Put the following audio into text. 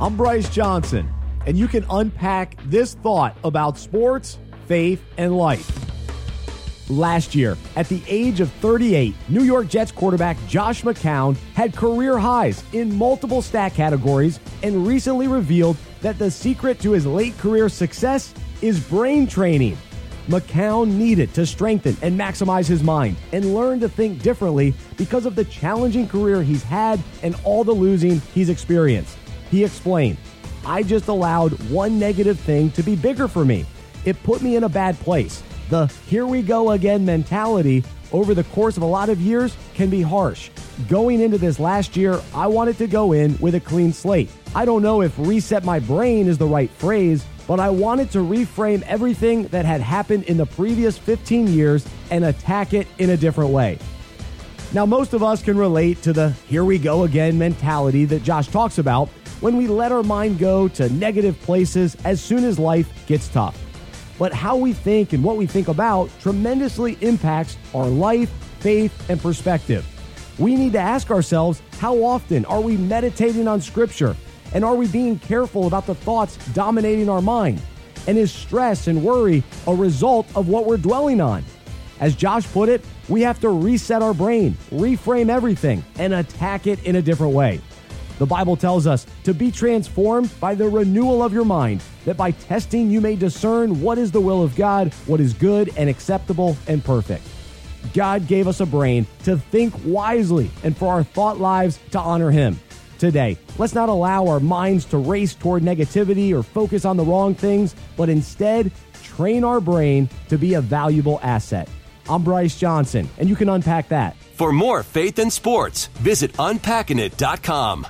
I'm Bryce Johnson, and you can unpack this thought about sports, faith, and life. Last year, at the age of 38, New York Jets quarterback Josh McCown had career highs in multiple stat categories and recently revealed that the secret to his late career success is brain training. McCown needed to strengthen and maximize his mind and learn to think differently because of the challenging career he's had and all the losing he's experienced. He explained, I just allowed one negative thing to be bigger for me. It put me in a bad place. The here we go again mentality over the course of a lot of years can be harsh. Going into this last year, I wanted to go in with a clean slate. I don't know if reset my brain is the right phrase, but I wanted to reframe everything that had happened in the previous 15 years and attack it in a different way. Now, most of us can relate to the here we go again mentality that Josh talks about when we let our mind go to negative places as soon as life gets tough. But how we think and what we think about tremendously impacts our life, faith, and perspective. We need to ask ourselves how often are we meditating on Scripture? And are we being careful about the thoughts dominating our mind? And is stress and worry a result of what we're dwelling on? As Josh put it, we have to reset our brain, reframe everything, and attack it in a different way. The Bible tells us to be transformed by the renewal of your mind, that by testing you may discern what is the will of God, what is good and acceptable and perfect. God gave us a brain to think wisely and for our thought lives to honor Him. Today, let's not allow our minds to race toward negativity or focus on the wrong things, but instead train our brain to be a valuable asset. I'm Bryce Johnson, and you can unpack that. For more faith and sports, visit unpackingit.com.